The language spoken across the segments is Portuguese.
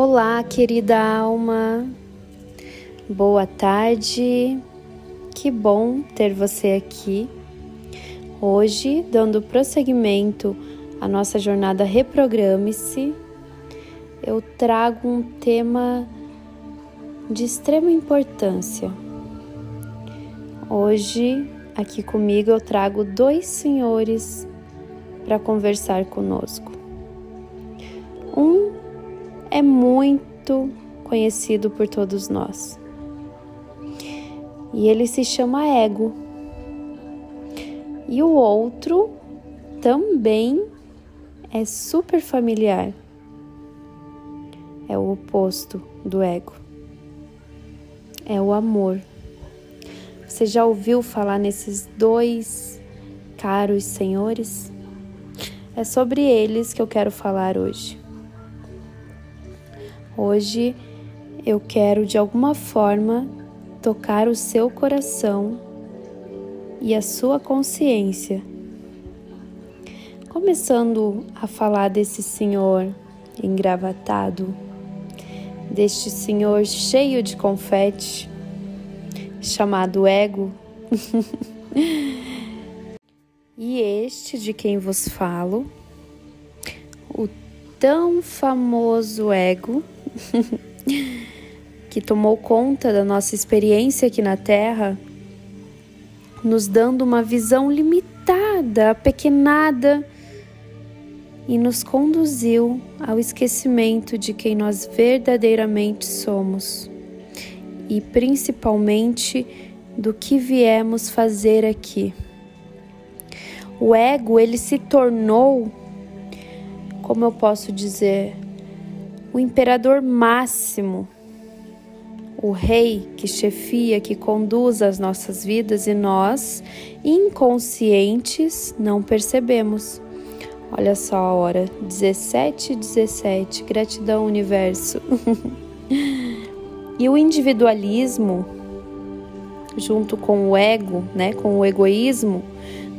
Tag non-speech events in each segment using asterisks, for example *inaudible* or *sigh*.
Olá, querida alma. Boa tarde. Que bom ter você aqui. Hoje, dando prosseguimento à nossa jornada Reprograme-se, eu trago um tema de extrema importância. Hoje, aqui comigo, eu trago dois senhores para conversar conosco. Um é muito conhecido por todos nós. E ele se chama ego. E o outro também é super familiar. É o oposto do ego. É o amor. Você já ouviu falar nesses dois caros senhores? É sobre eles que eu quero falar hoje. Hoje eu quero de alguma forma tocar o seu coração e a sua consciência. Começando a falar desse senhor engravatado, deste senhor cheio de confete, chamado ego. *laughs* e este de quem vos falo, o tão famoso ego *laughs* que tomou conta da nossa experiência aqui na Terra, nos dando uma visão limitada, apequenada e nos conduziu ao esquecimento de quem nós verdadeiramente somos e principalmente do que viemos fazer aqui. O ego, ele se tornou, como eu posso dizer, o imperador máximo, o rei que chefia, que conduz as nossas vidas e nós, inconscientes, não percebemos. Olha só a hora, 17 17. Gratidão, universo. *laughs* e o individualismo, junto com o ego, né, com o egoísmo,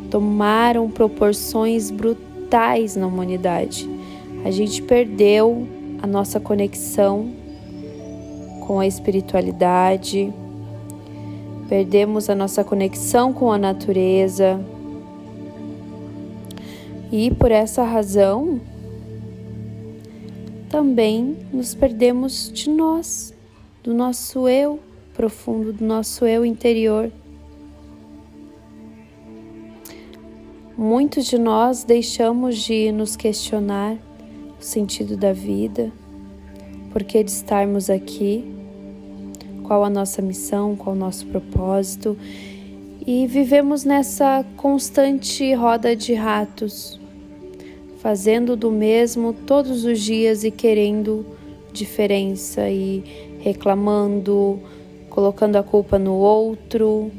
tomaram proporções brutais na humanidade. A gente perdeu a nossa conexão com a espiritualidade, perdemos a nossa conexão com a natureza. E por essa razão, também nos perdemos de nós, do nosso eu profundo, do nosso eu interior. Muitos de nós deixamos de nos questionar o sentido da vida, por que de estarmos aqui, qual a nossa missão, qual o nosso propósito, e vivemos nessa constante roda de ratos, fazendo do mesmo todos os dias e querendo diferença e reclamando, colocando a culpa no outro,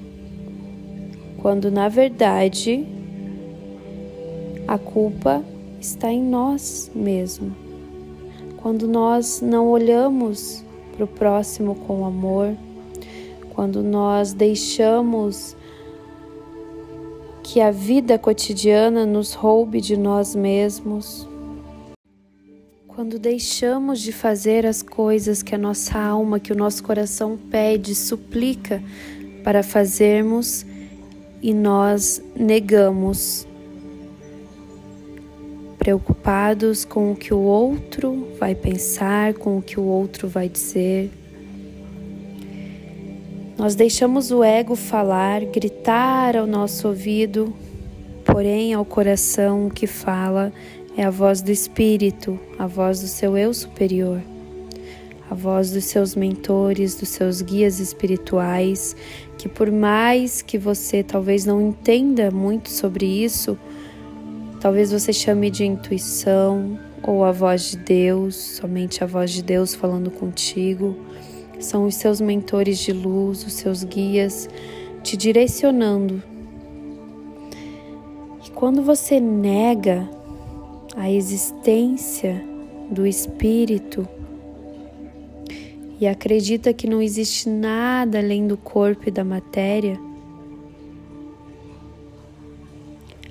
quando na verdade a culpa está em nós mesmos. Quando nós não olhamos para o próximo com amor, quando nós deixamos que a vida cotidiana nos roube de nós mesmos, quando deixamos de fazer as coisas que a nossa alma, que o nosso coração pede, suplica para fazermos e nós negamos preocupados com o que o outro vai pensar, com o que o outro vai dizer. Nós deixamos o ego falar, gritar ao nosso ouvido, porém ao coração o que fala é a voz do Espírito, a voz do seu eu superior, a voz dos seus mentores, dos seus guias espirituais, que por mais que você talvez não entenda muito sobre isso, Talvez você chame de intuição ou a voz de Deus, somente a voz de Deus falando contigo. São os seus mentores de luz, os seus guias te direcionando. E quando você nega a existência do Espírito e acredita que não existe nada além do corpo e da matéria,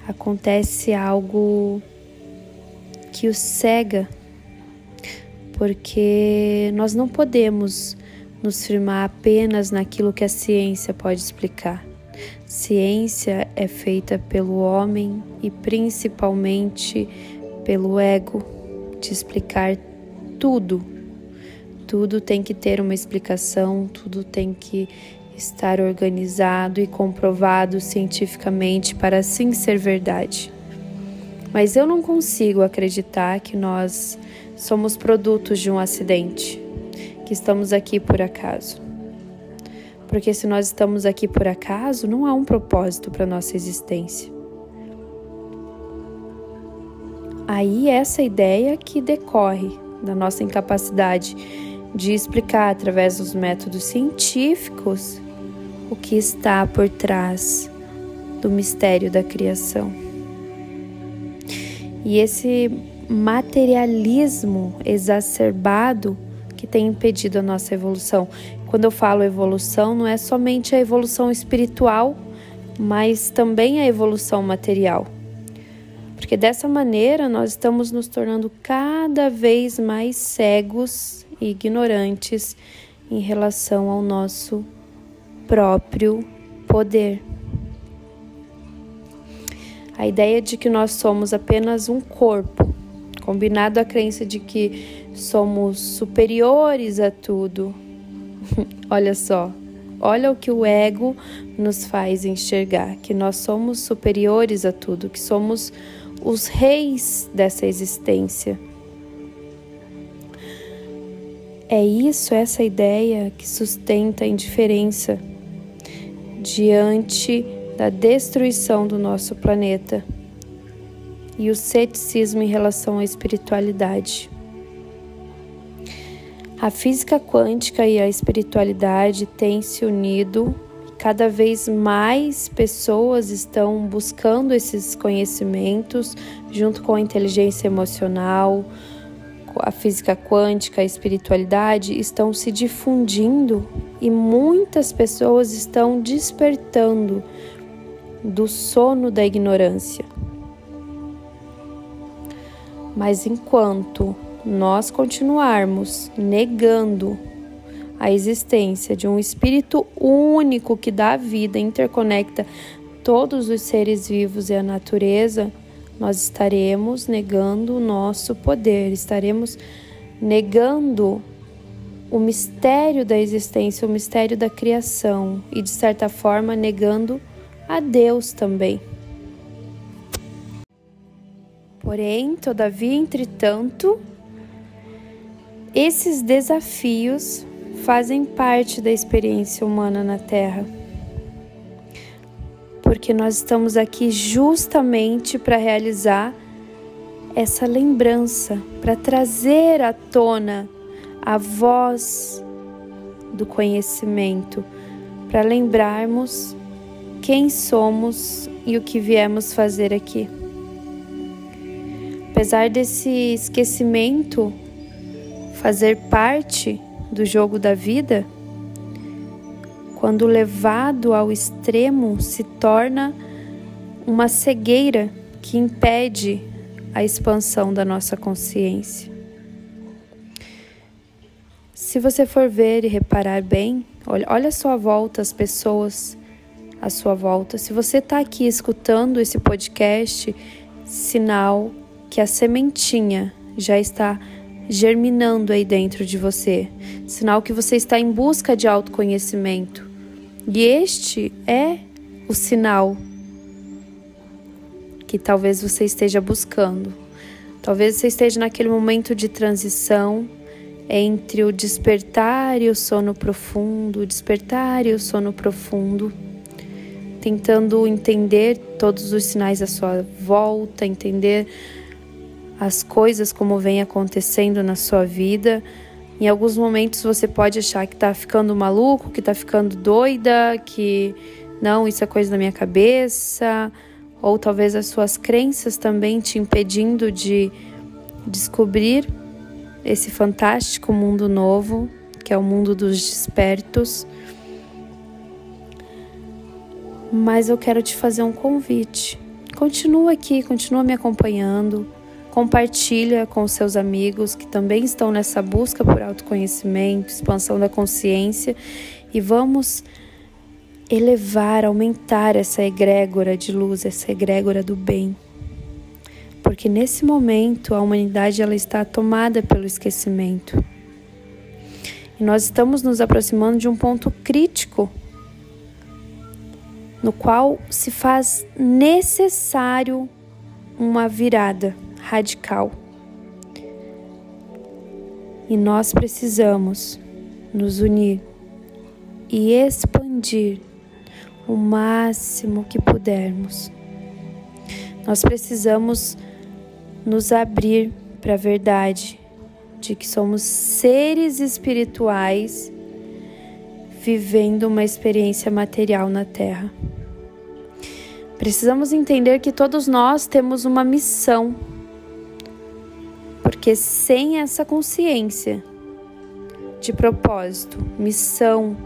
acontece algo que o cega, porque nós não podemos nos firmar apenas naquilo que a ciência pode explicar. Ciência é feita pelo homem e principalmente pelo ego de explicar tudo. Tudo tem que ter uma explicação, tudo tem que estar organizado e comprovado cientificamente para assim ser verdade. Mas eu não consigo acreditar que nós somos produtos de um acidente, que estamos aqui por acaso. Porque se nós estamos aqui por acaso, não há um propósito para nossa existência. Aí essa ideia que decorre da nossa incapacidade de explicar através dos métodos científicos o que está por trás do mistério da criação. E esse materialismo exacerbado que tem impedido a nossa evolução. Quando eu falo evolução, não é somente a evolução espiritual, mas também a evolução material. Porque dessa maneira nós estamos nos tornando cada vez mais cegos e ignorantes em relação ao nosso próprio poder. A ideia de que nós somos apenas um corpo, combinado a crença de que somos superiores a tudo. *laughs* olha só, olha o que o ego nos faz enxergar: que nós somos superiores a tudo, que somos os reis dessa existência. É isso, essa ideia que sustenta a indiferença diante da destruição do nosso planeta e o ceticismo em relação à espiritualidade. A física quântica e a espiritualidade têm se unido cada vez mais pessoas estão buscando esses conhecimentos junto com a inteligência emocional, a física quântica, a espiritualidade estão se difundindo e muitas pessoas estão despertando do sono da ignorância. Mas enquanto nós continuarmos negando a existência de um espírito único que dá vida, interconecta todos os seres vivos e a natureza, nós estaremos negando o nosso poder, estaremos negando o mistério da existência, o mistério da criação e, de certa forma, negando a Deus também. Porém, todavia, entretanto, esses desafios fazem parte da experiência humana na Terra porque nós estamos aqui justamente para realizar essa lembrança, para trazer à tona a voz do conhecimento, para lembrarmos quem somos e o que viemos fazer aqui. Apesar desse esquecimento fazer parte do jogo da vida, quando levado ao extremo, se torna uma cegueira que impede a expansão da nossa consciência. Se você for ver e reparar bem, olha, olha a sua volta, as pessoas à sua volta. Se você está aqui escutando esse podcast, sinal que a sementinha já está germinando aí dentro de você, sinal que você está em busca de autoconhecimento. E este é o sinal que talvez você esteja buscando. Talvez você esteja naquele momento de transição entre o despertar e o sono profundo, o despertar e o sono profundo, tentando entender todos os sinais à sua volta, entender as coisas como vem acontecendo na sua vida em alguns momentos você pode achar que tá ficando maluco, que tá ficando doida, que não, isso é coisa da minha cabeça, ou talvez as suas crenças também te impedindo de descobrir esse fantástico mundo novo, que é o mundo dos despertos. Mas eu quero te fazer um convite. Continua aqui, continua me acompanhando, compartilha com seus amigos que também estão nessa busca por autoconhecimento, expansão da consciência e vamos elevar, aumentar essa egrégora de luz, essa egrégora do bem. Porque nesse momento a humanidade ela está tomada pelo esquecimento. E nós estamos nos aproximando de um ponto crítico no qual se faz necessário uma virada radical. E nós precisamos nos unir e expandir o máximo que pudermos. Nós precisamos nos abrir para a verdade de que somos seres espirituais vivendo uma experiência material na Terra. Precisamos entender que todos nós temos uma missão, porque sem essa consciência de propósito, missão,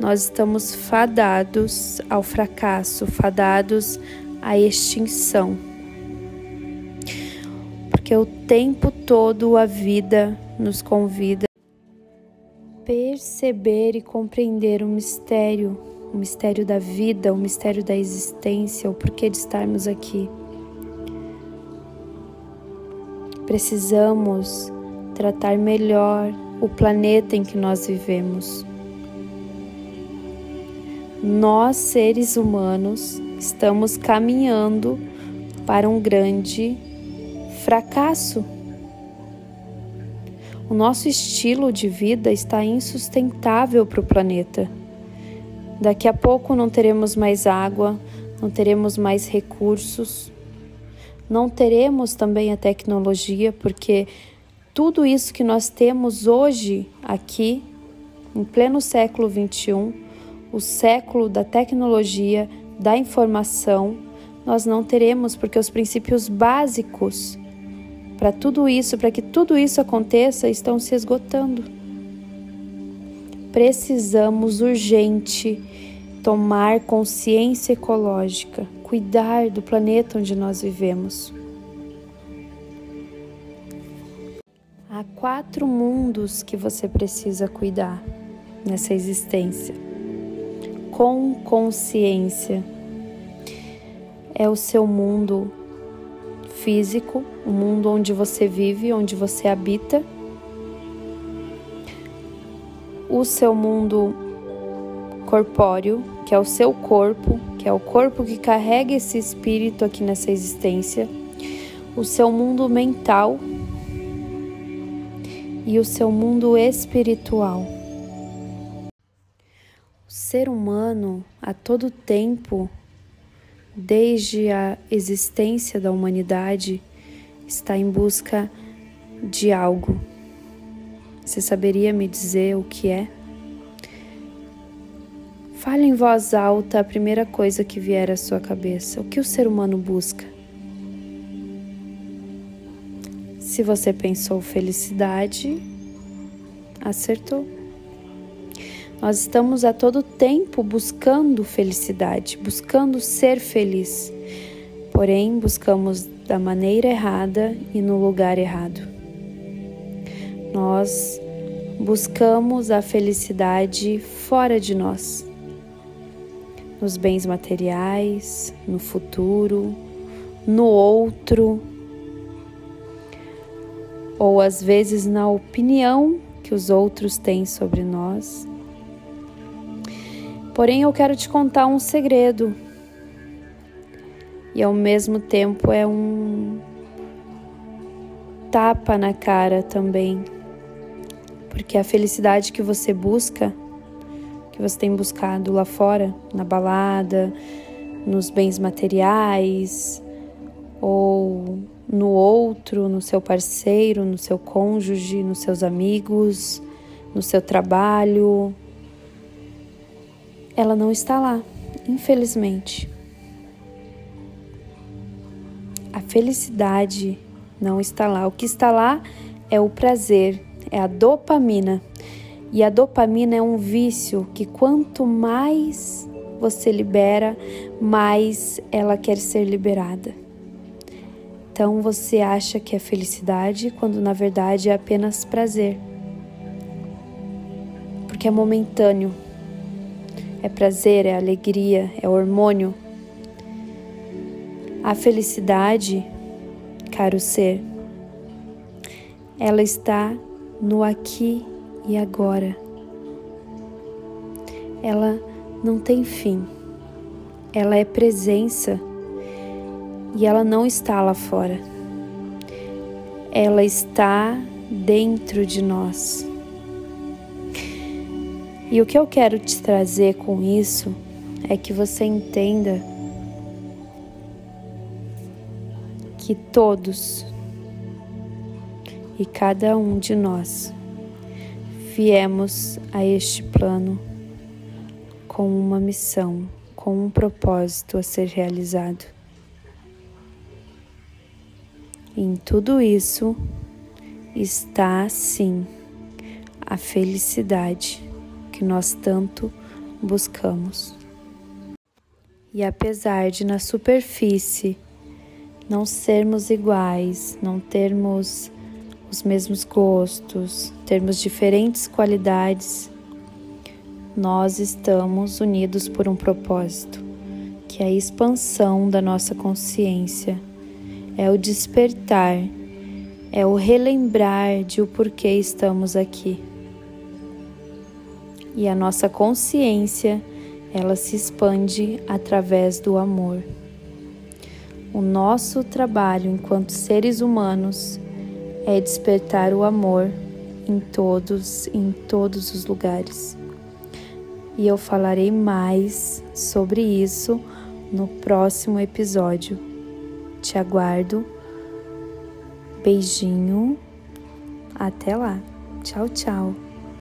nós estamos fadados ao fracasso, fadados à extinção. Porque o tempo todo a vida nos convida a perceber e compreender o mistério o mistério da vida, o mistério da existência, o porquê de estarmos aqui. Precisamos tratar melhor o planeta em que nós vivemos. Nós, seres humanos, estamos caminhando para um grande fracasso. O nosso estilo de vida está insustentável para o planeta. Daqui a pouco não teremos mais água, não teremos mais recursos, não teremos também a tecnologia, porque tudo isso que nós temos hoje aqui, em pleno século 21, o século da tecnologia, da informação, nós não teremos, porque os princípios básicos para tudo isso, para que tudo isso aconteça, estão se esgotando. Precisamos urgente tomar consciência ecológica, cuidar do planeta onde nós vivemos. Há quatro mundos que você precisa cuidar nessa existência. Com consciência. É o seu mundo físico, o mundo onde você vive, onde você habita o seu mundo corpóreo, que é o seu corpo, que é o corpo que carrega esse espírito aqui nessa existência, o seu mundo mental e o seu mundo espiritual. O ser humano, a todo tempo, desde a existência da humanidade, está em busca de algo você saberia me dizer o que é? Fale em voz alta a primeira coisa que vier à sua cabeça. O que o ser humano busca? Se você pensou felicidade, acertou. Nós estamos a todo tempo buscando felicidade, buscando ser feliz. Porém, buscamos da maneira errada e no lugar errado. Nós buscamos a felicidade fora de nós, nos bens materiais, no futuro, no outro, ou às vezes na opinião que os outros têm sobre nós. Porém, eu quero te contar um segredo e ao mesmo tempo é um tapa na cara também porque a felicidade que você busca, que você tem buscado lá fora, na balada, nos bens materiais, ou no outro, no seu parceiro, no seu cônjuge, nos seus amigos, no seu trabalho, ela não está lá, infelizmente. A felicidade não está lá. O que está lá é o prazer, é a dopamina. E a dopamina é um vício que quanto mais você libera, mais ela quer ser liberada. Então você acha que é felicidade quando na verdade é apenas prazer. Porque é momentâneo. É prazer, é alegria, é hormônio. A felicidade, caro ser, ela está no aqui e agora. Ela não tem fim. Ela é presença e ela não está lá fora. Ela está dentro de nós. E o que eu quero te trazer com isso é que você entenda que todos e cada um de nós viemos a este plano com uma missão, com um propósito a ser realizado. Em tudo isso está sim a felicidade que nós tanto buscamos. E apesar de na superfície não sermos iguais, não termos os mesmos gostos, termos diferentes qualidades, nós estamos unidos por um propósito, que é a expansão da nossa consciência é o despertar, é o relembrar de o porquê estamos aqui. E a nossa consciência, ela se expande através do amor. O nosso trabalho enquanto seres humanos é despertar o amor em todos, em todos os lugares. E eu falarei mais sobre isso no próximo episódio. Te aguardo. Beijinho. Até lá. Tchau, tchau.